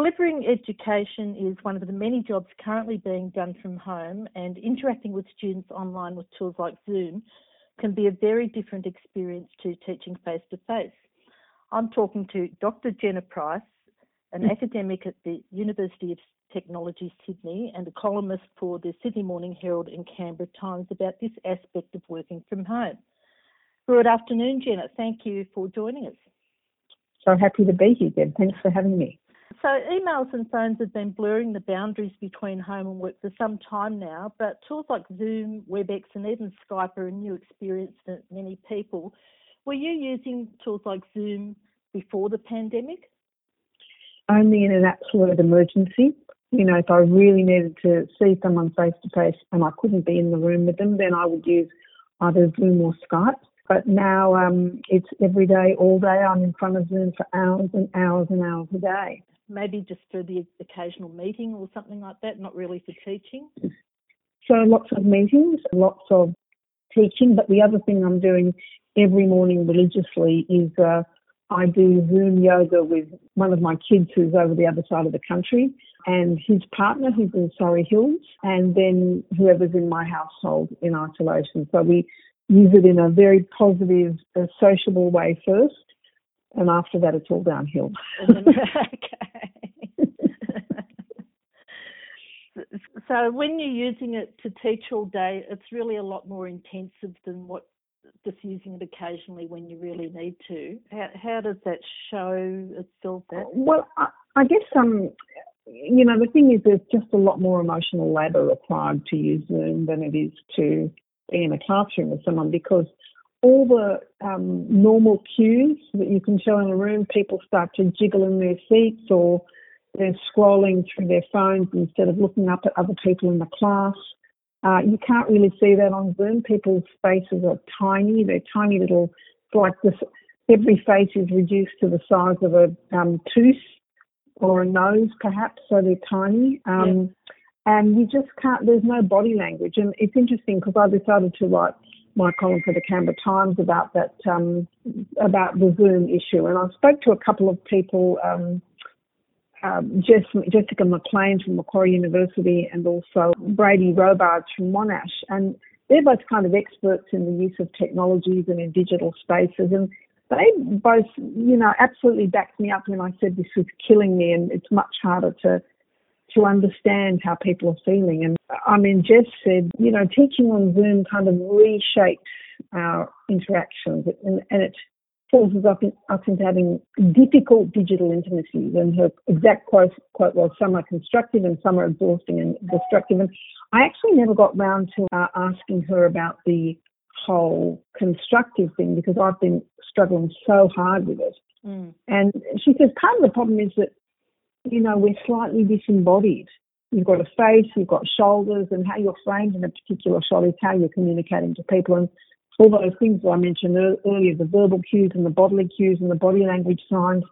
delivering education is one of the many jobs currently being done from home, and interacting with students online with tools like Zoom can be a very different experience to teaching face to face. I'm talking to Dr. Jenna Price, an mm. academic at the University of Technology Sydney and a columnist for the Sydney Morning Herald and Canberra Times about this aspect of working from home. Good afternoon, Jenna. Thank you for joining us. So happy to be here, Deb. Thanks for having me. So, emails and phones have been blurring the boundaries between home and work for some time now, but tools like Zoom, WebEx, and even Skype are a new experience for many people. Were you using tools like Zoom before the pandemic? Only in an absolute emergency. You know, if I really needed to see someone face to face and I couldn't be in the room with them, then I would use either Zoom or Skype. But now um, it's every day, all day. I'm in front of Zoom for hours and hours and hours a day. Maybe just for the occasional meeting or something like that, not really for teaching. So lots of meetings, lots of teaching. But the other thing I'm doing every morning religiously is uh, I do Zoom yoga with one of my kids who's over the other side of the country and his partner who's in Surrey Hills and then whoever's in my household in isolation. So we use it in a very positive, uh, sociable way first and after that it's all downhill. okay. so when you're using it to teach all day, it's really a lot more intensive than what just using it occasionally when you really need to. How, how does that show itself? That? Well, I, I guess um, you know, the thing is, there's just a lot more emotional labour required to use Zoom than it is to be in a classroom with someone because all the um, normal cues that you can show in a room, people start to jiggle in their seats or they're scrolling through their phones instead of looking up at other people in the class. Uh, you can't really see that on Zoom. People's faces are tiny. They're tiny little, like this, every face is reduced to the size of a um, tooth or a nose, perhaps, so they're tiny. Um, yeah. And you just can't, there's no body language. And it's interesting because I decided to write my column for the Canberra Times about that, um, about the Zoom issue. And I spoke to a couple of people, um, um, Jessica McLean from Macquarie University and also Brady Robards from Monash. And they're both kind of experts in the use of technologies and in digital spaces. And they both, you know, absolutely backed me up when I said this was killing me and it's much harder to to understand how people are feeling. And I mean, Jess said, you know, teaching on Zoom kind of reshapes our interactions and, and it forces us, in, us into having difficult digital intimacies. And her exact quote, quote was, some are constructive and some are exhausting and destructive. And I actually never got round to uh, asking her about the whole constructive thing because I've been struggling so hard with it. Mm. And she says part of the problem is that, you know, we're slightly disembodied. You've got a face, you've got shoulders, and how you're framed in a particular shot is how you're communicating to people. And all those things that I mentioned earlier, the verbal cues and the bodily cues and the body language signs,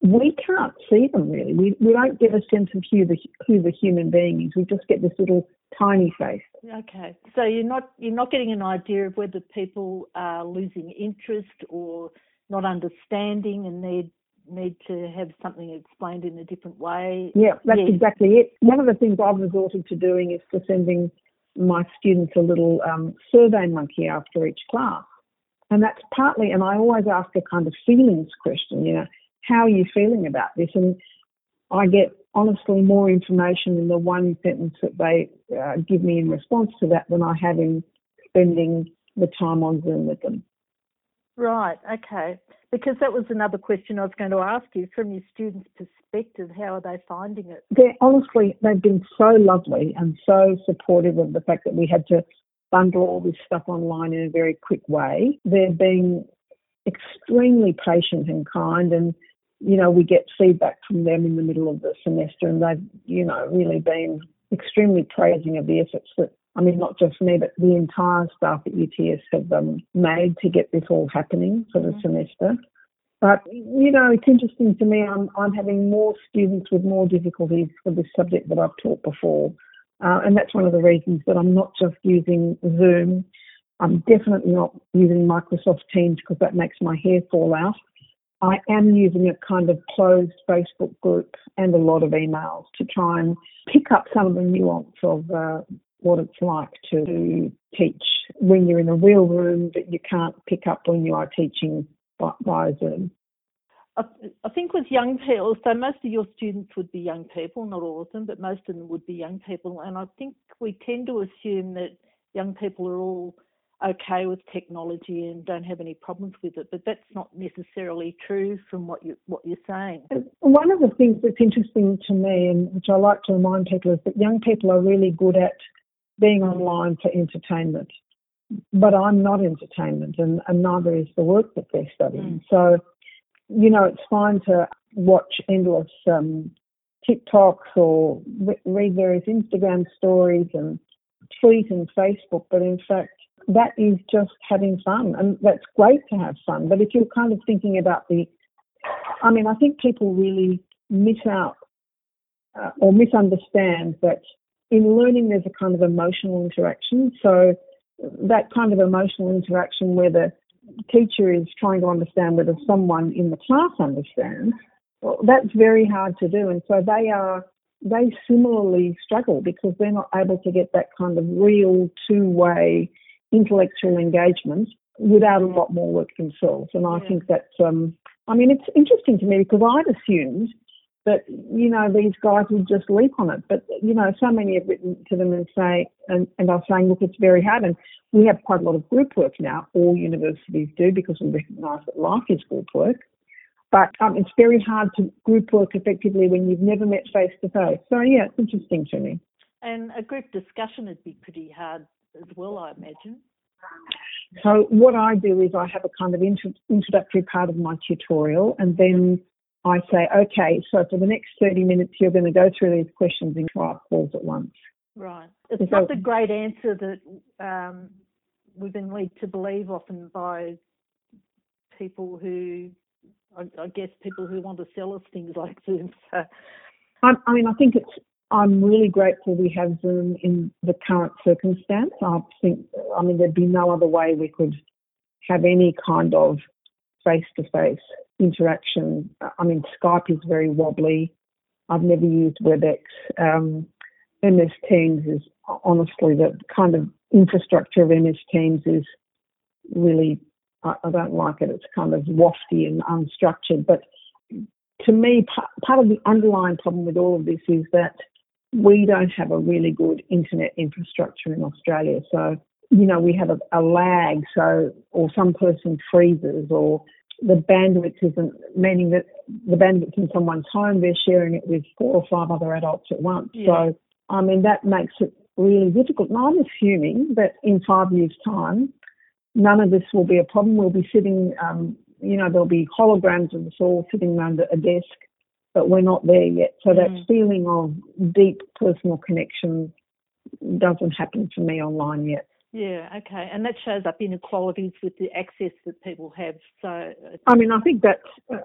we can't see them really. We, we don't get a sense of who the, who the human being is. We just get this little tiny face. Okay, so you're not you're not getting an idea of whether people are losing interest or not understanding and need need to have something explained in a different way. Yeah, that's yes. exactly it. One of the things I've resorted to doing is to sending my students a little um, survey monkey after each class. And that's partly, and I always ask a kind of feelings question, you know, how are you feeling about this? And I get honestly more information in the one sentence that they uh, give me in response to that than I have in spending the time on Zoom with them. Right, okay. Because that was another question I was going to ask you from your students' perspective. How are they finding it? They're honestly, they've been so lovely and so supportive of the fact that we had to bundle all this stuff online in a very quick way. They're being extremely patient and kind and you know, we get feedback from them in the middle of the semester and they've, you know, really been extremely praising of the efforts that I mean, not just me, but the entire staff at UTS have um, made to get this all happening for the mm-hmm. semester. But you know, it's interesting to me. I'm I'm having more students with more difficulties for this subject that I've taught before, uh, and that's one of the reasons that I'm not just using Zoom. I'm definitely not using Microsoft Teams because that makes my hair fall out. I am using a kind of closed Facebook group and a lot of emails to try and pick up some of the nuance of uh, what it's like to teach when you're in a real room that you can't pick up when you are teaching by, by Zoom. I think with young people, so most of your students would be young people, not all of them, but most of them would be young people. And I think we tend to assume that young people are all okay with technology and don't have any problems with it, but that's not necessarily true from what you what you're saying. Uh, one of the things that's interesting to me, and which I like to remind people, is that young people are really good at being online for entertainment, but I'm not entertainment, and, and neither is the work that they're studying. Mm. So, you know, it's fine to watch endless um, TikToks or read various Instagram stories and tweet and Facebook, but in fact, that is just having fun, and that's great to have fun. But if you're kind of thinking about the, I mean, I think people really miss out uh, or misunderstand that in learning there's a kind of emotional interaction. So that kind of emotional interaction where the teacher is trying to understand whether someone in the class understands, well, that's very hard to do. And so they are they similarly struggle because they're not able to get that kind of real two-way intellectual engagement without a lot more work themselves. And I yeah. think that's, um, I mean, it's interesting to me because I'd assumed that, you know, these guys would just leap on it. But, you know, so many have written to them and say, and, and are saying, look, it's very hard. And we have quite a lot of group work now. All universities do because we recognise that life is group work. But um, it's very hard to group work effectively when you've never met face to face. So, yeah, it's interesting to me. And a group discussion would be pretty hard as well, I imagine. So what I do is I have a kind of intro- introductory part of my tutorial, and then I say, okay, so for the next 30 minutes, you're going to go through these questions in five calls at once. Right. It's so, not the great answer that um, we've been led to believe often by people who, I, I guess, people who want to sell us things like Zoom. So. I, I mean, I think it's I'm really grateful we have Zoom in the current circumstance. I think, I mean, there'd be no other way we could have any kind of face to face interaction. I mean, Skype is very wobbly. I've never used WebEx. Um, MS Teams is honestly the kind of infrastructure of MS Teams is really, I, I don't like it. It's kind of wafty and unstructured. But to me, part of the underlying problem with all of this is that we don't have a really good internet infrastructure in Australia. So, you know, we have a, a lag, so, or some person freezes, or the bandwidth isn't, meaning that the bandwidth in someone's home, they're sharing it with four or five other adults at once. Yeah. So, I mean, that makes it really difficult. And I'm assuming that in five years' time, none of this will be a problem. We'll be sitting, um, you know, there'll be holograms of us all sitting around a desk but we're not there yet. So mm. that feeling of deep personal connection doesn't happen for me online yet. Yeah, okay, and that shows up inequalities with the access that people have. So, I mean, I think that,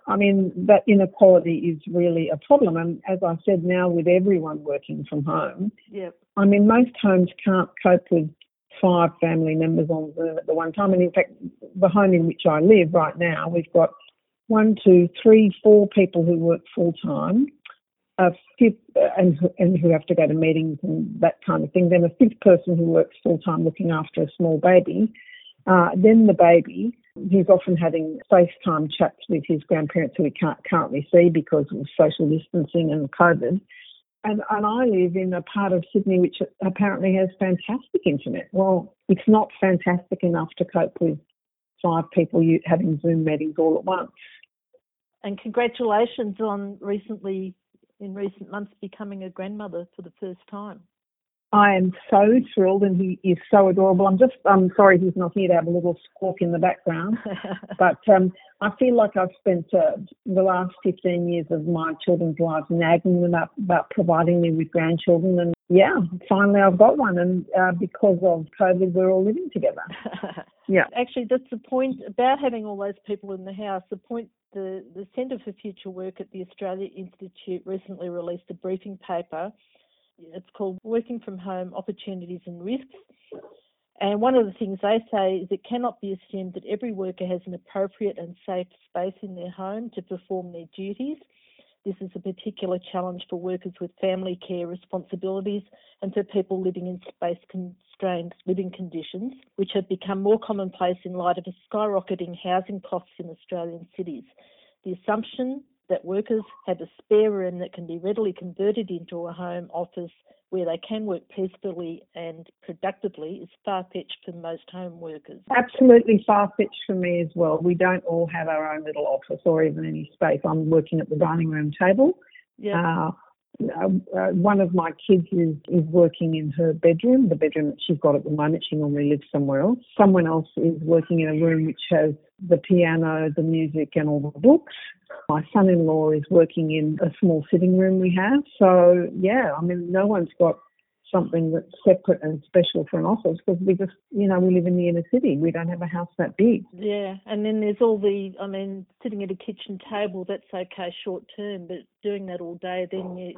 I mean, that inequality is really a problem. And as I said, now with everyone working from home, yep. I mean, most homes can't cope with five family members on Zoom at the one time. And in fact, the home in which I live right now, we've got one, two, three, four people who work full time, a fifth, and, and who have to go to meetings and that kind of thing. Then a fifth person who works full time looking after a small baby. Uh, then the baby, who's often having FaceTime chats with his grandparents who he can't currently see because of social distancing and COVID. And, and I live in a part of Sydney which apparently has fantastic internet. Well, it's not fantastic enough to cope with five people having Zoom meetings all at once. And congratulations on recently, in recent months, becoming a grandmother for the first time. I am so thrilled, and he is so adorable. I'm just, I'm sorry he's not here to have a little squawk in the background, but um, I feel like I've spent uh, the last 15 years of my children's lives nagging them up about providing me with grandchildren, and yeah, finally I've got one, and uh, because of COVID, we're all living together. yeah, actually, that's the point about having all those people in the house. The point the, the Centre for Future Work at the Australia Institute recently released a briefing paper. It's called Working from Home Opportunities and Risks. And one of the things they say is it cannot be assumed that every worker has an appropriate and safe space in their home to perform their duties. This is a particular challenge for workers with family care responsibilities and for people living in space constrained living conditions, which have become more commonplace in light of a skyrocketing housing costs in Australian cities. The assumption that workers have a spare room that can be readily converted into a home office where they can work peacefully and productively is far fetched for most home workers. Absolutely far fetched for me as well. We don't all have our own little office or even any space. I'm working at the dining room table. Yeah. Uh, uh, one of my kids is, is working in her bedroom, the bedroom that she's got at the moment. She normally lives somewhere else. Someone else is working in a room which has the piano, the music, and all the books. My son in law is working in a small sitting room we have. So, yeah, I mean, no one's got something that's separate and special for an office because we just, you know, we live in the inner city. We don't have a house that big. Yeah, and then there's all the, I mean, sitting at a kitchen table, that's okay short term, but doing that all day, then you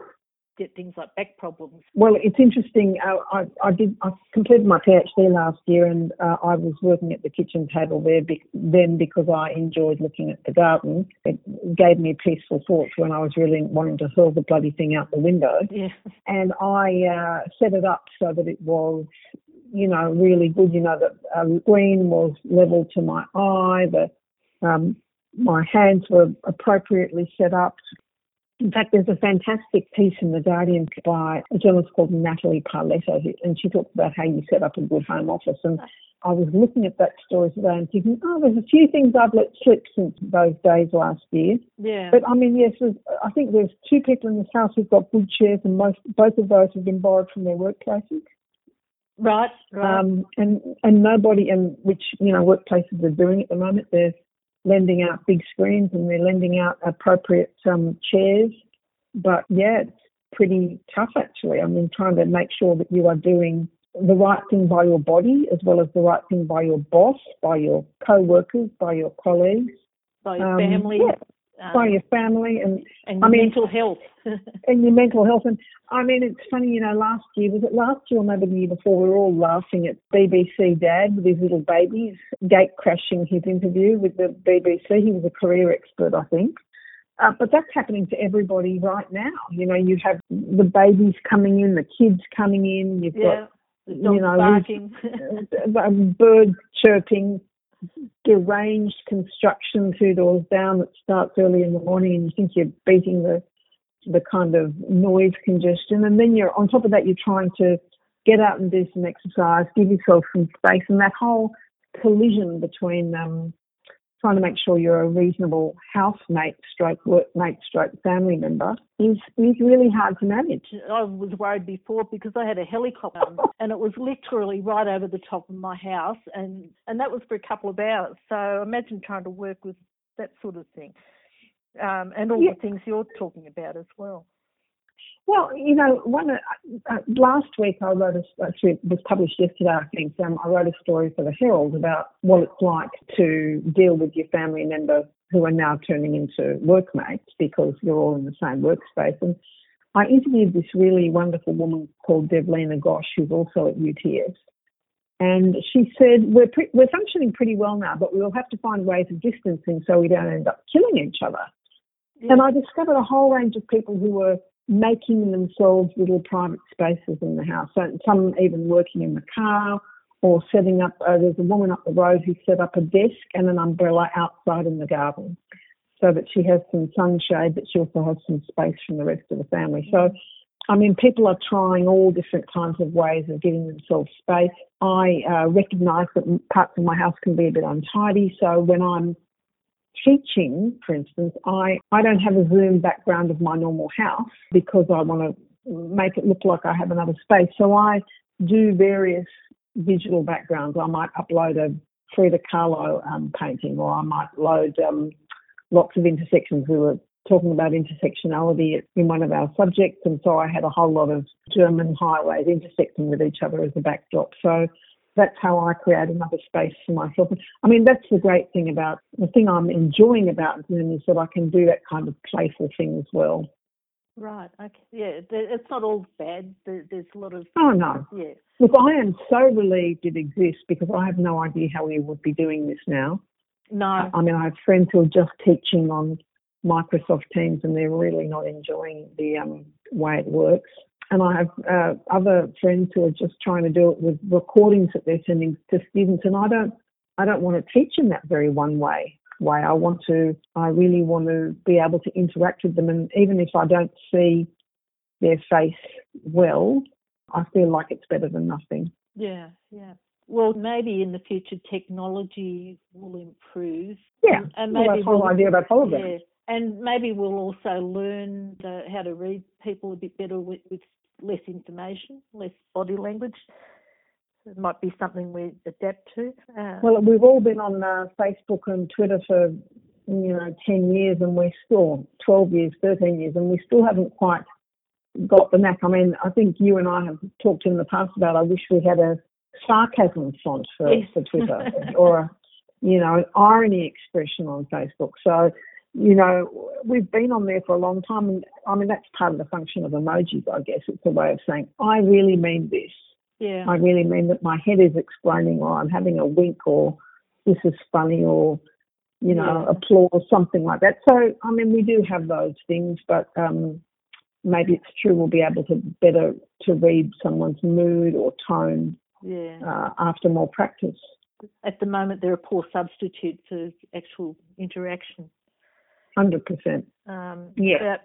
things like back problems. Well, it's interesting. Uh, I, I did. I completed my PhD last year, and uh, I was working at the kitchen table there be- then because I enjoyed looking at the garden. It gave me peaceful thoughts when I was really wanting to hurl the bloody thing out the window. Yeah. And I uh, set it up so that it was. You know, really good. You know, that um, screen was level to my eye. The um, my hands were appropriately set up in fact, there's a fantastic piece in The Guardian by a journalist called Natalie Parletta, and she talks about how you set up a good home office. And I was looking at that story today and thinking, oh, there's a few things I've let slip since those days last year. Yeah. But I mean, yes, I think there's two people in this house who've got good chairs, and most both of those have been borrowed from their workplaces. Right, right. Um, and and nobody, and which you know workplaces are doing at the moment. They're lending out big screens and they're lending out appropriate um, chairs. But yeah, it's pretty tough actually. I mean, trying to make sure that you are doing the right thing by your body as well as the right thing by your boss, by your co-workers, by your colleagues, by your um, family. Yeah, um, by your family and and I mean, mental health. and your mental health. And I mean, it's funny, you know, last year, was it last year or maybe the year before, we were all laughing at BBC Dad with his little babies, gate crashing his interview with the BBC. He was a career expert, I think. Uh, but that's happening to everybody right now. You know, you have the babies coming in, the kids coming in, you've yeah, got, you know, barking. birds chirping, deranged construction two doors down that starts early in the morning and you think you're beating the the kind of noise congestion. And then you're on top of that you're trying to get out and do some exercise, give yourself some space. And that whole collision between um, trying to make sure you're a reasonable housemate stroke workmate stroke family member is is really hard to manage. I was worried before because I had a helicopter and it was literally right over the top of my house and, and that was for a couple of hours. So imagine trying to work with that sort of thing. Um, and all Yeah. the things you're talking about as well. Well, you know, one uh, uh, last week I wrote a actually it was published yesterday. I think um, I wrote a story for the Herald about what it's like to deal with your family members who are now turning into workmates because you're all in the same workspace. And I interviewed this really wonderful woman called Devleena Ghosh, who's also at UTS. And she said, we're, pre- we're functioning pretty well now, but we'll have to find ways of distancing so we don't end up killing each other. And I discovered a whole range of people who were making themselves little private spaces in the house. So some even working in the car or setting up. Uh, there's a woman up the road who set up a desk and an umbrella outside in the garden, so that she has some sunshade, but she also has some space from the rest of the family. So. I mean, people are trying all different kinds of ways of giving themselves space. I uh, recognise that parts of my house can be a bit untidy, so when I'm teaching, for instance, I, I don't have a Zoom background of my normal house because I want to make it look like I have another space. So I do various digital backgrounds. I might upload a Frida Kahlo um, painting or I might load um, lots of intersections. We were talking about intersectionality in one of our subjects and so I had a whole lot of German highways intersecting with each other as a backdrop. So that's how I create another space for myself. I mean, that's the great thing about the thing I'm enjoying about Zoom is that I can do that kind of playful thing as well. Right. Okay. Yeah. It's not all bad. There's a lot of. Oh no. Yeah. Look, I am so relieved it exists because I have no idea how we would be doing this now. No. I mean, I have friends who are just teaching on Microsoft Teams and they're really not enjoying the um, way it works. And I have uh, other friends who are just trying to do it with recordings that they're sending to students, and I don't, I don't want to teach in that very one way way. I want to, I really want to be able to interact with them, and even if I don't see their face well, I feel like it's better than nothing. Yeah, yeah. Well, maybe in the future technology will improve. Yeah, and maybe well, the whole we'll, idea about holograms. Yeah, and maybe we'll also learn the, how to read people a bit better with, with less information, less body language. It might be something we adapt to. Uh, well, we've all been on uh, Facebook and Twitter for you know 10 years, and we're still 12 years, 13 years, and we still haven't quite got the knack. I mean, I think you and I have talked in the past about I wish we had a sarcasm font for, yes. for Twitter or a, you know an irony expression on Facebook. So you know, we've been on there for a long time. And I mean, that's part of the function of emojis, I guess. It's a way of saying, I really mean this. Yeah. I really mean that my head is explaining, or I'm having a wink, or this is funny, or, you know, yeah. applause, something like that. So, I mean, we do have those things, but um, maybe it's true we'll be able to better to read someone's mood or tone yeah. uh, after more practice. At the moment, they're a poor substitute for actual interaction. Hundred percent. Um, yeah.